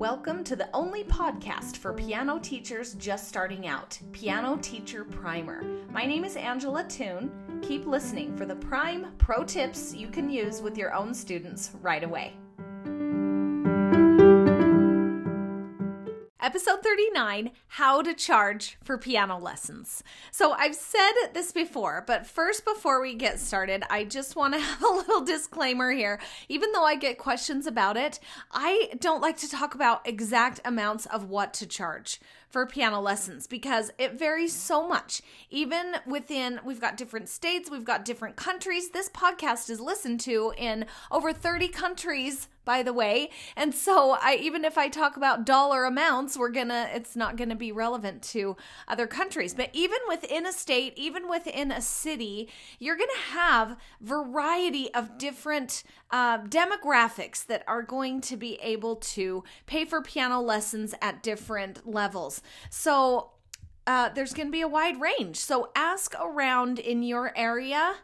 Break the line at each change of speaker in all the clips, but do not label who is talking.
Welcome to the only podcast for piano teachers just starting out, Piano Teacher Primer. My name is Angela Toone. Keep listening for the prime pro tips you can use with your own students right away. Episode 39 How to Charge for Piano Lessons. So, I've said this before, but first, before we get started, I just want to have a little disclaimer here. Even though I get questions about it, I don't like to talk about exact amounts of what to charge for piano lessons because it varies so much. Even within, we've got different states, we've got different countries. This podcast is listened to in over 30 countries by the way. And so I even if I talk about dollar amounts, we're to it's not to be relevant to other countries. But even within a state, even within a city, you're to have variety of different uh, demographics that are going to be able to pay for piano lessons at different levels. So uh, there's going to be a wide range. So ask around in your area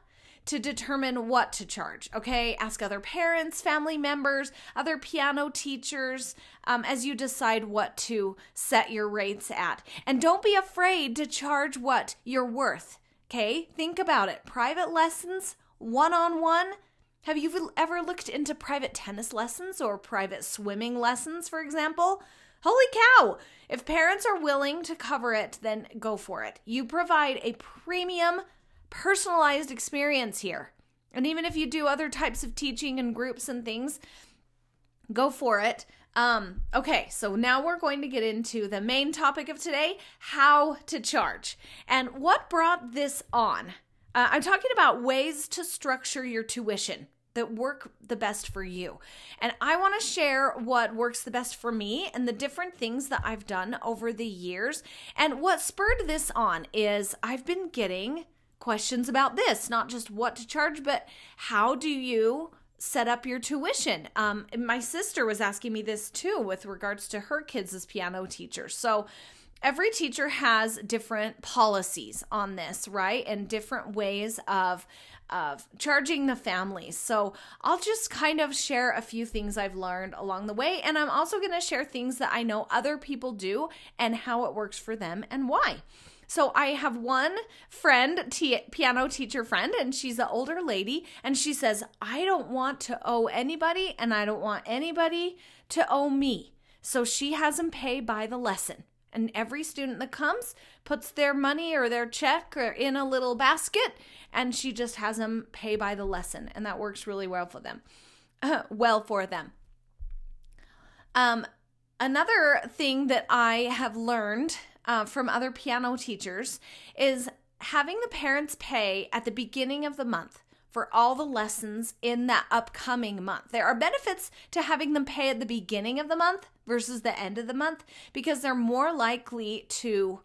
to determine what to charge. Okay, ask other parents, family members, other piano teachers um, as you decide what to set your rates at. And don't be afraid to charge what you're worth. Okay, think about it. Private lessons, one on one. Have you ever looked into private tennis lessons or private swimming lessons, for example? Holy cow! If parents are willing to cover it, then go for it. You provide a premium personalized experience here. And even if you do other types of teaching and groups and things, go for it. Um, okay, so now we're going to get into the main topic of today how to charge. And what brought this on? Uh, I'm talking about ways to structure your tuition that work the best for you. And I want to share what works the best for me and the different things that I've done over the years. And what spurred this on is I've been getting questions about this, not just what to charge, but how do you set up your tuition? Um, my sister was asking me this too with regards to her kids as piano teachers. So every teacher has different policies on this, right? And different ways of of charging the families. So I'll just kind of share a few things I've learned along the way. And I'm also going to share things that I know other people do and how it works for them and why. So I have one friend, t- piano teacher friend, and she's an older lady, and she says, I don't want to owe anybody, and I don't want anybody to owe me. So she has them pay by the lesson. And every student that comes puts their money or their check or in a little basket, and she just has them pay by the lesson. And that works really well for them. well for them. Um, another thing that I have learned uh, from other piano teachers is having the parents pay at the beginning of the month for all the lessons in that upcoming month. There are benefits to having them pay at the beginning of the month versus the end of the month because they're more likely to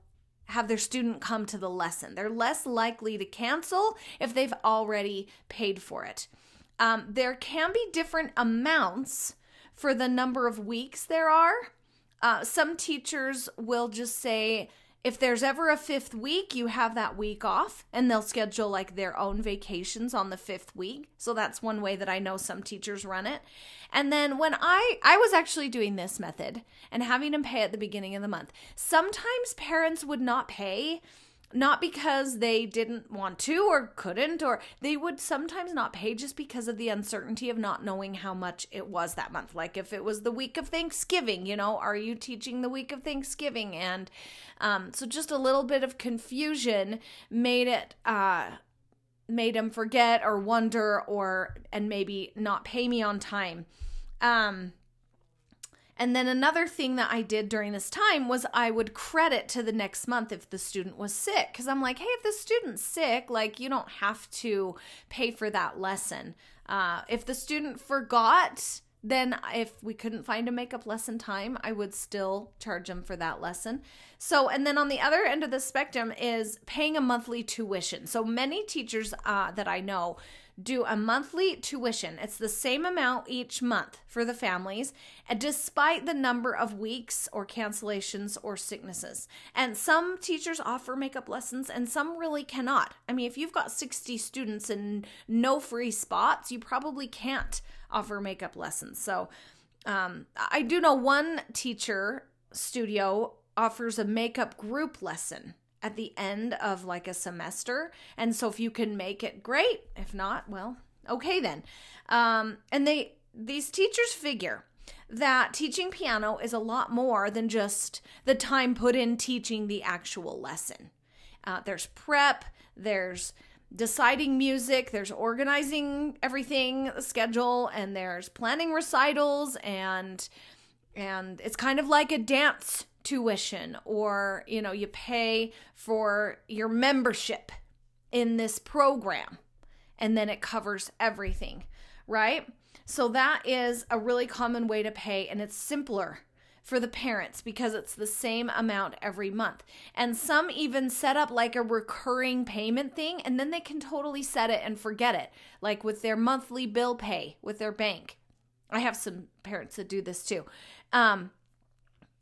have their student come to the lesson. They're less likely to cancel if they've already paid for it. Um, there can be different amounts for the number of weeks there are. Uh, some teachers will just say, if there's ever a fifth week, you have that week off, and they'll schedule like their own vacations on the fifth week. So that's one way that I know some teachers run it. And then when I I was actually doing this method and having them pay at the beginning of the month. Sometimes parents would not pay not because they didn't want to or couldn't, or they would sometimes not pay just because of the uncertainty of not knowing how much it was that month. Like if it was the week of Thanksgiving, you know, are you teaching the week of Thanksgiving? And um, so just a little bit of confusion made it. Uh, made them forget or wonder or and maybe not pay me on time um and then another thing that I did during this time was I would credit to the next month if the student was sick. Because I'm like, hey, if the student's sick, like you don't have to pay for that lesson. Uh, if the student forgot, then if we couldn't find a makeup lesson time, I would still charge them for that lesson. So, and then on the other end of the spectrum is paying a monthly tuition. So many teachers uh, that I know do a monthly tuition. It's the same amount each month for the families, and despite the number of weeks or cancellations or sicknesses. And some teachers offer makeup lessons and some really cannot. I mean, if you've got 60 students and no free spots, you probably can't offer makeup lessons. So, um, I do know one teacher studio offers a makeup group lesson at the end of like a semester. And so if you can make it, great. If not, well, okay then. Um, and they, these teachers figure that teaching piano is a lot more than just the time put in teaching the actual lesson. Uh, there's prep, there's deciding music, there's organizing everything, schedule, and there's planning recitals and and it's kind of like a dance tuition or you know you pay for your membership in this program and then it covers everything right so that is a really common way to pay and it's simpler for the parents because it's the same amount every month. And some even set up like a recurring payment thing and then they can totally set it and forget it, like with their monthly bill pay with their bank. I have some parents that do this too. Um,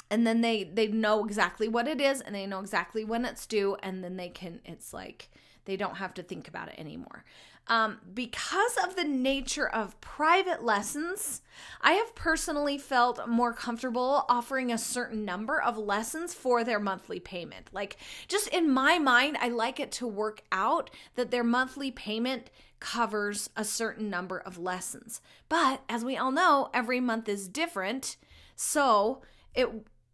and then they they know exactly what it is and they know exactly when it's due and then they can it's like they don't have to think about it anymore um, because of the nature of private lessons, I have personally felt more comfortable offering a certain number of lessons for their monthly payment. Like, just in my mind, I like it to work out that their monthly payment covers a certain number of lessons. But as we all know, every month is different. So, it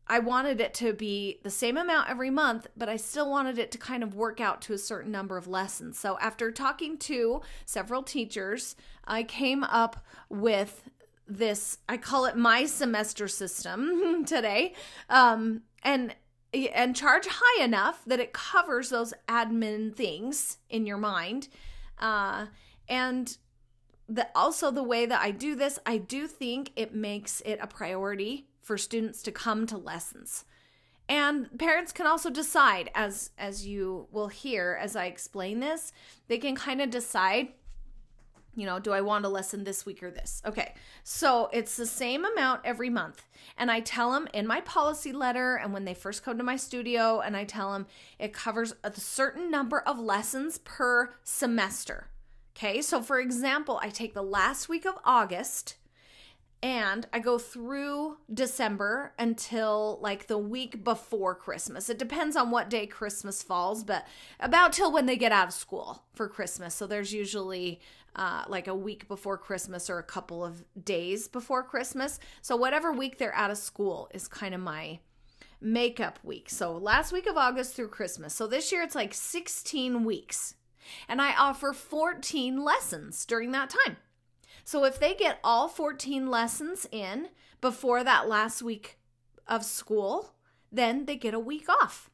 I wanted it to be the same amount every month, but I still wanted it to kind of work out to a certain number of lessons. So, after talking to several teachers, I came up with this I call it my semester system today. Um, and and charge high enough that it covers those admin things in your mind. Uh, and the also the way that I do this, I do think it makes it a priority for students to come to lessons. And parents can also decide as as you will hear as I explain this, they can kind of decide you know, do I want a lesson this week or this? Okay. So it's the same amount every month. And I tell them in my policy letter and when they first come to my studio, and I tell them it covers a certain number of lessons per semester. Okay. So for example, I take the last week of August and I go through December until like the week before Christmas. It depends on what day Christmas falls, but about till when they get out of school for Christmas. So there's usually uh, like a week before Christmas or a couple of days before Christmas. So whatever week they're out of school is kind of my makeup week. So last week of August through Christmas. So this year it's like 16 weeks. And I offer 14 lessons during that time. So if they get all 14 lessons in before that last week of school, then they get a week off.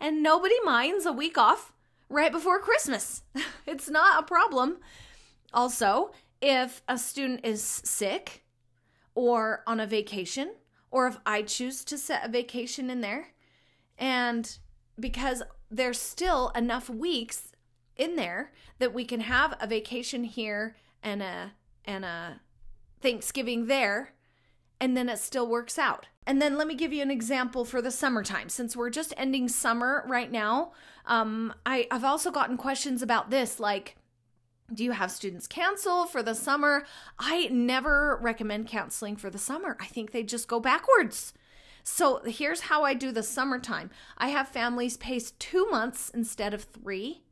And nobody minds a week off right before Christmas. it's not a problem. Also, if a student is sick or on a vacation, or if I choose to set a vacation in there, and because there's still enough weeks in there that we can have a vacation here and a and a Thanksgiving there, and then it still works out. And then let me give you an example for the summertime. Since we're just ending summer right now, um, I, I've also gotten questions about this like, do you have students cancel for the summer? I never recommend canceling for the summer. I think they just go backwards. So here's how I do the summertime I have families pace two months instead of three.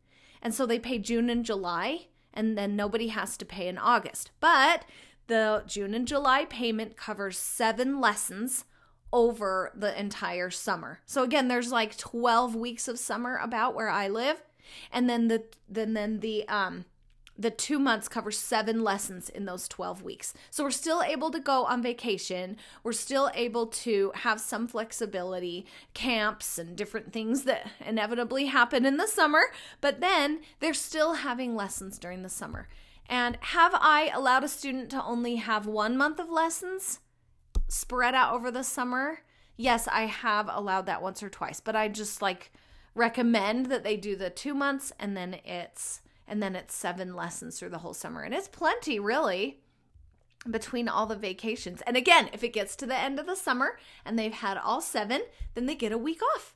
And so they pay June and July and then nobody has to pay in August. But the June and July payment covers seven lessons over the entire summer. So again, there's like 12 weeks of summer about where I live. And then the then then the um the two months cover seven lessons in those 12 weeks. So we're still able to go on vacation. We're still able to have some flexibility, camps and different things that inevitably happen in the summer, but then they're still having lessons during the summer. And have I allowed a student to only have one month of lessons spread out over the summer? Yes, I have allowed that once or twice, but I just like recommend that they do the two months and then it's and then it's seven lessons through the whole summer. And it's plenty, really, between all the vacations. And again, if it gets to the end of the summer and they've had all seven, then they get a week off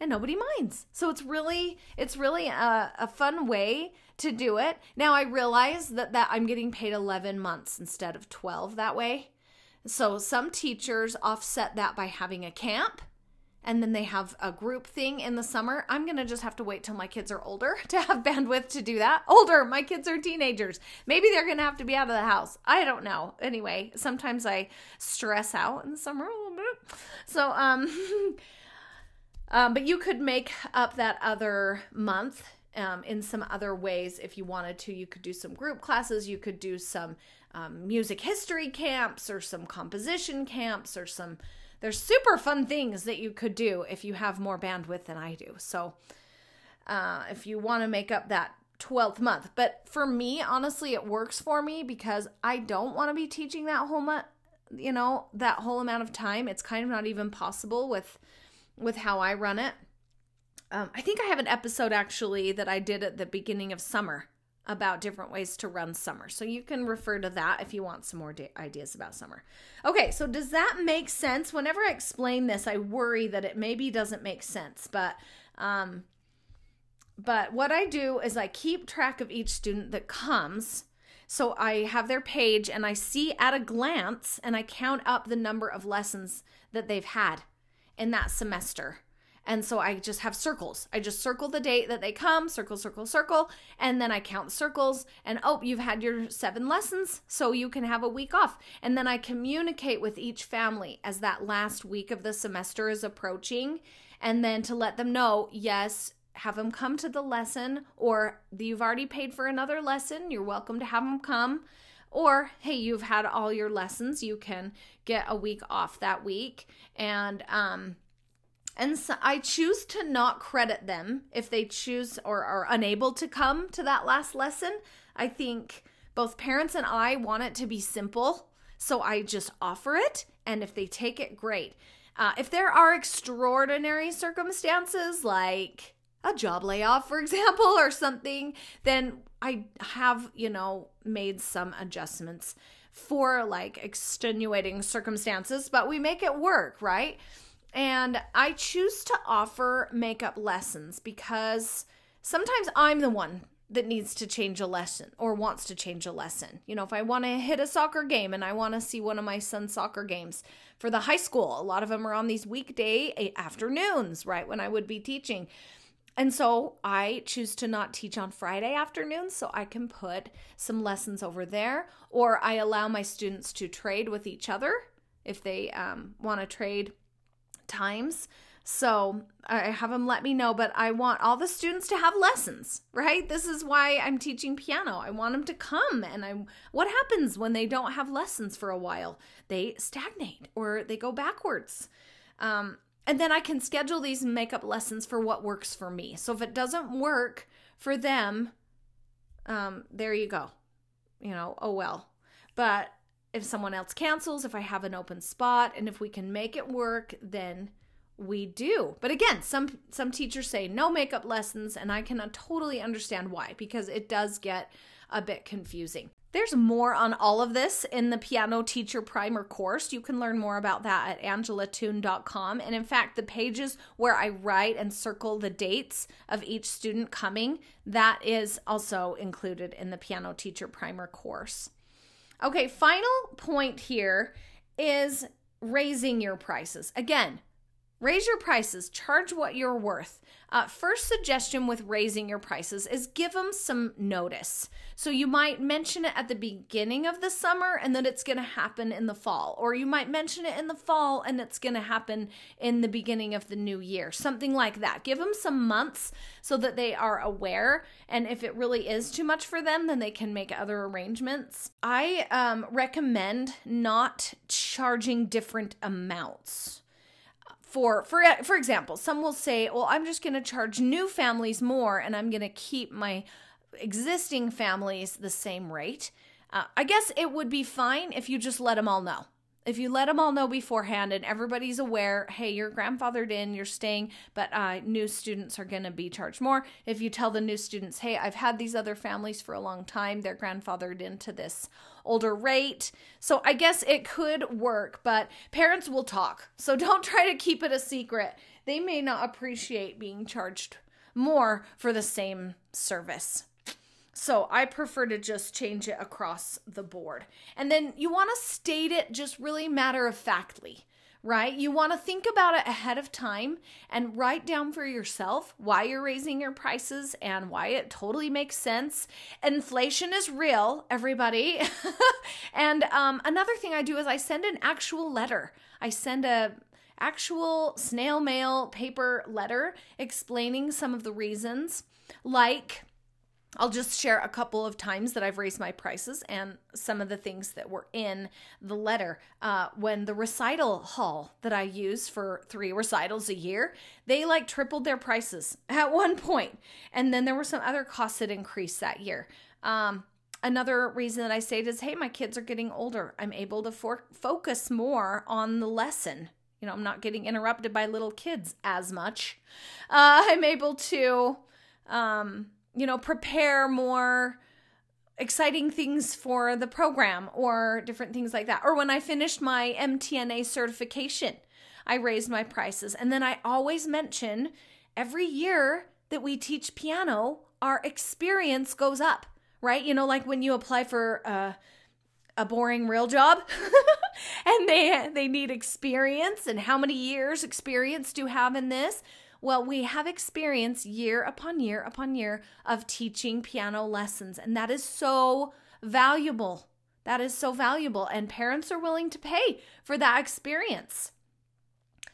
and nobody minds. So it's really it's really a, a fun way to do it. Now I realize that that I'm getting paid 11 months instead of 12 that way. So some teachers offset that by having a camp and then they have a group thing in the summer. I'm going to just have to wait till my kids are older to have bandwidth to do that. Older, my kids are teenagers. Maybe they're going to have to be out of the house. I don't know. Anyway, sometimes I stress out in the summer a little bit. So, um, um but you could make up that other month um, in some other ways if you wanted to. You could do some group classes, you could do some um, music history camps or some composition camps or some there's super fun things that you could do if you have more bandwidth than I do. So, uh, if you want to make up that 12th month. But for me, honestly, it works for me because I don't want to be teaching that whole month, you know, that whole amount of time. It's kind of not even possible with with how I run it. Um, I think I have an episode actually that I did at the beginning of summer about different ways to run summer. So you can refer to that if you want some more de- ideas about summer. Okay, so does that make sense? Whenever I explain this, I worry that it maybe doesn't make sense, but um but what I do is I keep track of each student that comes. So I have their page and I see at a glance and I count up the number of lessons that they've had in that semester. And so I just have circles. I just circle the date that they come, circle, circle, circle, and then I count circles. And oh, you've had your seven lessons, so you can have a week off. And then I communicate with each family as that last week of the semester is approaching. And then to let them know, yes, have them come to the lesson, or you've already paid for another lesson, you're welcome to have them come. Or, hey, you've had all your lessons, you can get a week off that week. And, um, and so I choose to not credit them if they choose or are unable to come to that last lesson. I think both parents and I want it to be simple. So I just offer it. And if they take it, great. Uh, if there are extraordinary circumstances like a job layoff, for example, or something, then I have, you know, made some adjustments for like extenuating circumstances, but we make it work, right? And I choose to offer makeup lessons because sometimes I'm the one that needs to change a lesson or wants to change a lesson. You know, if I want to hit a soccer game and I want to see one of my son's soccer games for the high school, a lot of them are on these weekday afternoons, right? When I would be teaching. And so I choose to not teach on Friday afternoons so I can put some lessons over there, or I allow my students to trade with each other if they um, want to trade times. So I have them let me know, but I want all the students to have lessons, right? This is why I'm teaching piano. I want them to come. And I'm. what happens when they don't have lessons for a while? They stagnate or they go backwards. Um, and then I can schedule these makeup lessons for what works for me. So if it doesn't work for them, um, there you go. You know, oh well. But if someone else cancels, if I have an open spot, and if we can make it work, then we do. But again, some some teachers say no makeup lessons, and I can totally understand why because it does get a bit confusing. There's more on all of this in the Piano Teacher Primer course. You can learn more about that at angelatoone.com. And in fact, the pages where I write and circle the dates of each student coming, that is also included in the Piano Teacher Primer course. Okay, final point here is raising your prices. Again, raise your prices, charge what you're worth. Uh, first suggestion with raising your prices is give them some notice. So you might mention it at the beginning of the summer and then it's going to happen in the fall, or you might mention it in the fall and it's going to happen in the beginning of the new year, something like that. Give them some months so that they are aware. And if it really is too much for them, then they can make other arrangements. I um, recommend not charging different amounts for for for example, some will say, "Well, I'm just going to charge new families more and I'm going to keep my existing families the same rate." Uh, I guess it would be fine if you just let them all know if you let them all know beforehand and everybody's aware, hey, you're grandfathered in, you're staying, but uh, new students are going to be charged more. If you tell the new students, hey, I've had these other families for a long time, they're grandfathered into this older rate. So I guess it could work, but parents will talk. So don't try to keep it a secret. They may not appreciate being charged more for the same service. So I prefer to just change it across the board. And then you want to state it just really matter of factly right? You want to think about it ahead of time and write down for yourself why you're raising your prices and why it totally makes sense. Inflation is real, everybody. and um, another thing I do is I send an actual letter. I send a actual snail mail paper letter explaining some of the reasons like I'll just share a couple of times that I've raised my prices and some of the things that were in the letter. Uh, when the recital hall that I use for three recitals a year, they like tripled their prices at one point. And then there were some other costs that increased that year. Um, another reason that I say is hey, my kids are getting older. I'm able to for- focus more on the lesson. You know, I'm not getting interrupted by little kids as much. Uh, I'm able to. Um, you know, prepare more exciting things for the program or different things like that. Or when I finished my MTNA certification, I raised my prices. And then I always mention every year that we teach piano, our experience goes up, right? You know, like when you apply for a, a boring real job and they they need experience and how many years experience do you have in this? Well, we have experience year upon year upon year of teaching piano lessons, and that is so valuable. That is so valuable, and parents are willing to pay for that experience.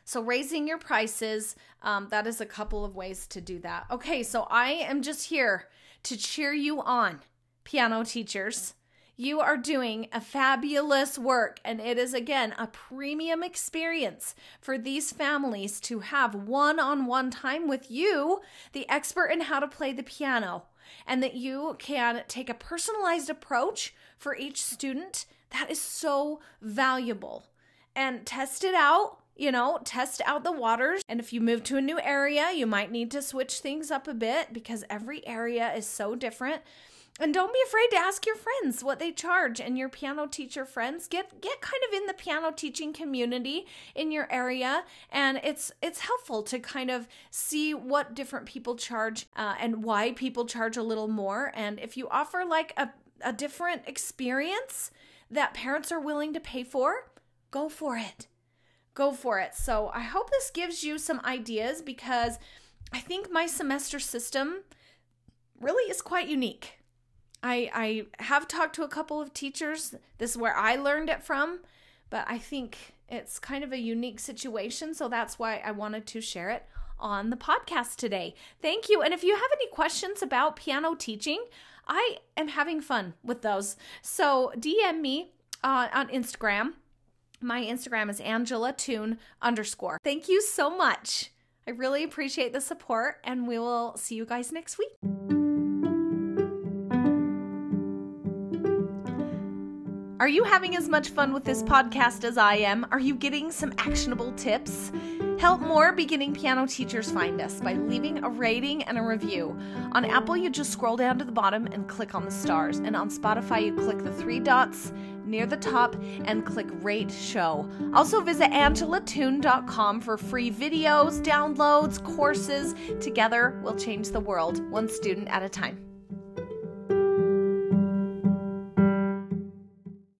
So, raising your prices, um, that is a couple of ways to do that. Okay, so I am just here to cheer you on, piano teachers. You are doing a fabulous work, and it is again a premium experience for these families to have one on one time with you, the expert in how to play the piano, and that you can take a personalized approach for each student. That is so valuable. And test it out you know, test out the waters. And if you move to a new area, you might need to switch things up a bit because every area is so different. And don't be afraid to ask your friends what they charge. And your piano teacher friends get get kind of in the piano teaching community in your area. And it's it's helpful to kind of see what different people charge uh, and why people charge a little more. And if you offer like a, a different experience that parents are willing to pay for go for it. Go for it. So i hope this gives you some ideas because i think my semester system really is quite unique I I have talked to a couple of teachers. This is where I learned it from, but I think it's kind of a unique situation, so that's why I wanted to share it on the podcast today. Thank you. And if you have any questions about piano teaching, I am having fun with those. So DM me uh, on Instagram. My Instagram is Angela Toone underscore. Thank you so much. I really appreciate the support, and we will see you guys next week. Are you having as much fun with this podcast as I am? Are you getting some actionable tips? Help more beginning piano teachers find us by leaving a rating and a review. On Apple, you just scroll down to the bottom and click on the stars. And on Spotify, you click the three dots near the top and click rate show. Also, visit angelatoone.com for free videos, downloads, courses. Together, we'll change the world one student at a time.